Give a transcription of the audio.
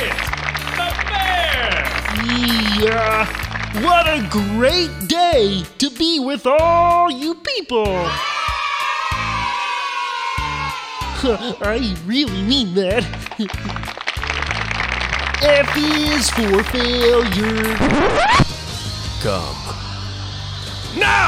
It's the bear! Yeah! What a great day to be with all you people! I really mean that. F is for failure. Come. Now!